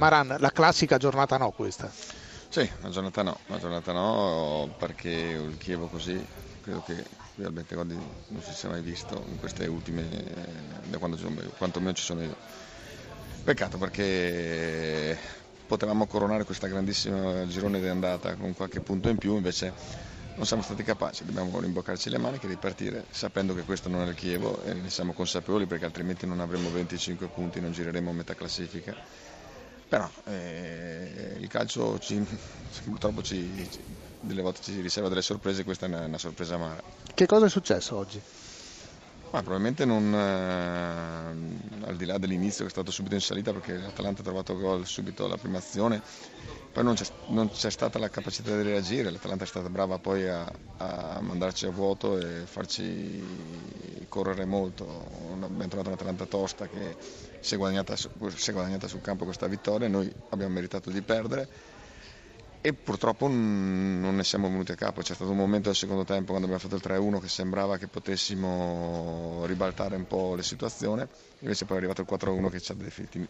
Maran, la classica giornata no questa? Sì, una giornata no, una giornata no perché il Chievo così credo che qui al Bentegodi non si sia mai visto in queste ultime, da quando quantomeno ci sono io. Peccato perché potevamo coronare questa grandissima girone di andata con qualche punto in più, invece non siamo stati capaci, dobbiamo rimboccarci le maniche e ripartire sapendo che questo non è il Chievo e ne siamo consapevoli perché altrimenti non avremo 25 punti, non gireremo a metà classifica. Però eh, il calcio ci, purtroppo ci, delle volte ci riserva delle sorprese, questa è una, una sorpresa amara. Che cosa è successo oggi? Ma probabilmente non, eh, al di là dell'inizio che è stato subito in salita perché l'Atalanta ha trovato gol subito alla prima azione, poi non c'è, non c'è, stata la capacità di reagire, l'Atalanta è stata brava poi a, a mandarci a vuoto e farci correre molto, abbiamo trovato un'Atalanta tosta che si è guadagnata, si è guadagnata sul campo questa vittoria, noi abbiamo meritato di perdere e purtroppo non ne siamo venuti a capo. C'è stato un momento del secondo tempo quando abbiamo fatto il 3-1 che sembrava che potessimo ribaltare un po' la situazione, invece poi è arrivato il 4-1 che ci ha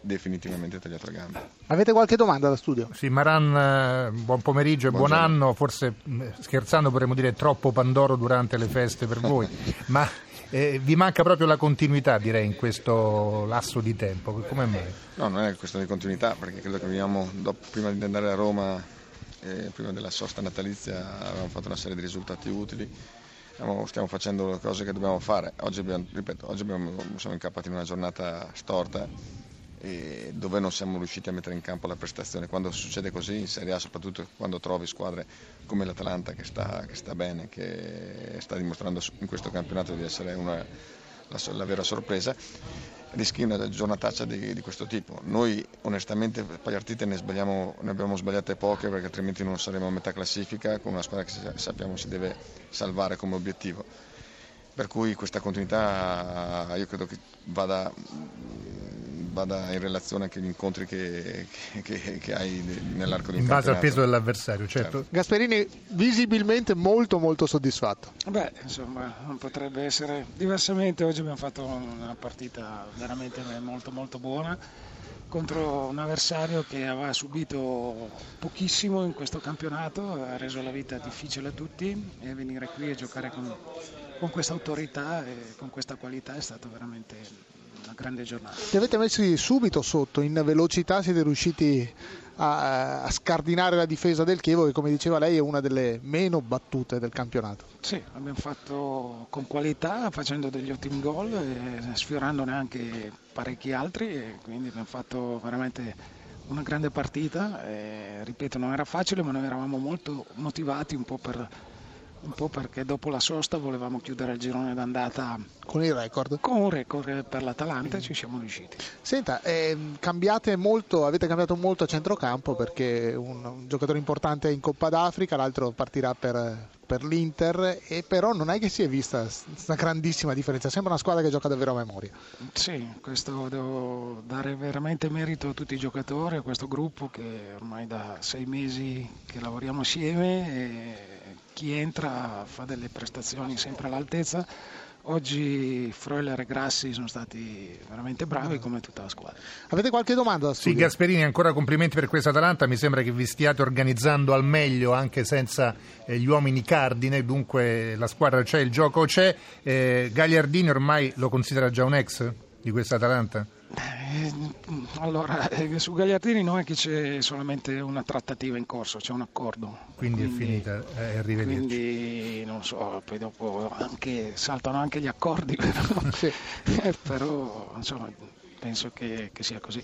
definitivamente tagliato le gambe. Avete qualche domanda da studio? Sì, Maran, eh, buon pomeriggio e buon anno, forse scherzando potremmo dire troppo Pandoro durante le feste per voi, ma eh, vi manca proprio la continuità direi in questo lasso di tempo, come mai? No, non è questione di continuità perché credo che viviamo, dopo, prima di andare a Roma eh, prima della sosta natalizia avevamo fatto una serie di risultati utili, stiamo facendo le cose che dobbiamo fare. Oggi, abbiamo, ripeto, oggi abbiamo, siamo incappati in una giornata storta dove non siamo riusciti a mettere in campo la prestazione. Quando succede così in Serie A, soprattutto quando trovi squadre come l'Atalanta che sta, che sta bene, che sta dimostrando in questo campionato di essere una la, la vera sorpresa, rischi una giornataccia di, di, questo tipo. Noi onestamente partite ne, ne, abbiamo sbagliate poche perché altrimenti non saremo a metà classifica con una squadra che sappiamo si deve salvare come obiettivo. Per cui questa continuità io credo che vada vada in relazione anche agli incontri che, che, che hai nell'arco di un In base al peso dell'avversario, certo. certo. Gasperini visibilmente molto molto soddisfatto. Beh, insomma, non potrebbe essere diversamente. Oggi abbiamo fatto una partita veramente molto molto buona contro un avversario che aveva subito pochissimo in questo campionato, ha reso la vita difficile a tutti e venire qui e giocare con, con questa autorità e con questa qualità è stato veramente una grande giornata. Ti avete messi subito sotto, in velocità siete riusciti a, a, scardinare la difesa del Chievo che come diceva lei è una delle meno battute del campionato. Sì, abbiamo fatto con qualità, facendo degli ottimi gol e sfiorandone anche parecchi altri e quindi abbiamo fatto veramente una grande partita. Ripeto, non era facile ma noi eravamo molto motivati un po' per un po' perché dopo la sosta volevamo chiudere il girone d'andata con il record. Con un record per l'Atalanta e ci siamo riusciti. Senta, eh, cambiate molto, avete cambiato molto a centrocampo perché un, un giocatore importante è in Coppa d'Africa, l'altro partirà per, per l'Inter e però non è che si è vista questa grandissima differenza, sembra una squadra che gioca davvero a memoria. Sì, questo devo dare veramente merito a tutti i giocatori, a questo gruppo che ormai da sei mesi che lavoriamo assieme chi entra fa delle prestazioni sempre all'altezza. Oggi Freuler e Grassi sono stati veramente bravi come tutta la squadra. Avete qualche domanda? Sì, Gasperini, ancora complimenti per questa Atalanta. Mi sembra che vi stiate organizzando al meglio anche senza eh, gli uomini cardine, dunque la squadra c'è, il gioco c'è. Eh, Gagliardini ormai lo considera già un ex di questa Atalanta? Eh, allora, eh, su Gagliardini non è che c'è solamente una trattativa in corso, c'è un accordo. Quindi, quindi è finita, eh, arrivederci. Quindi non so, poi dopo anche, saltano anche gli accordi, però, sì. però insomma penso che, che sia così.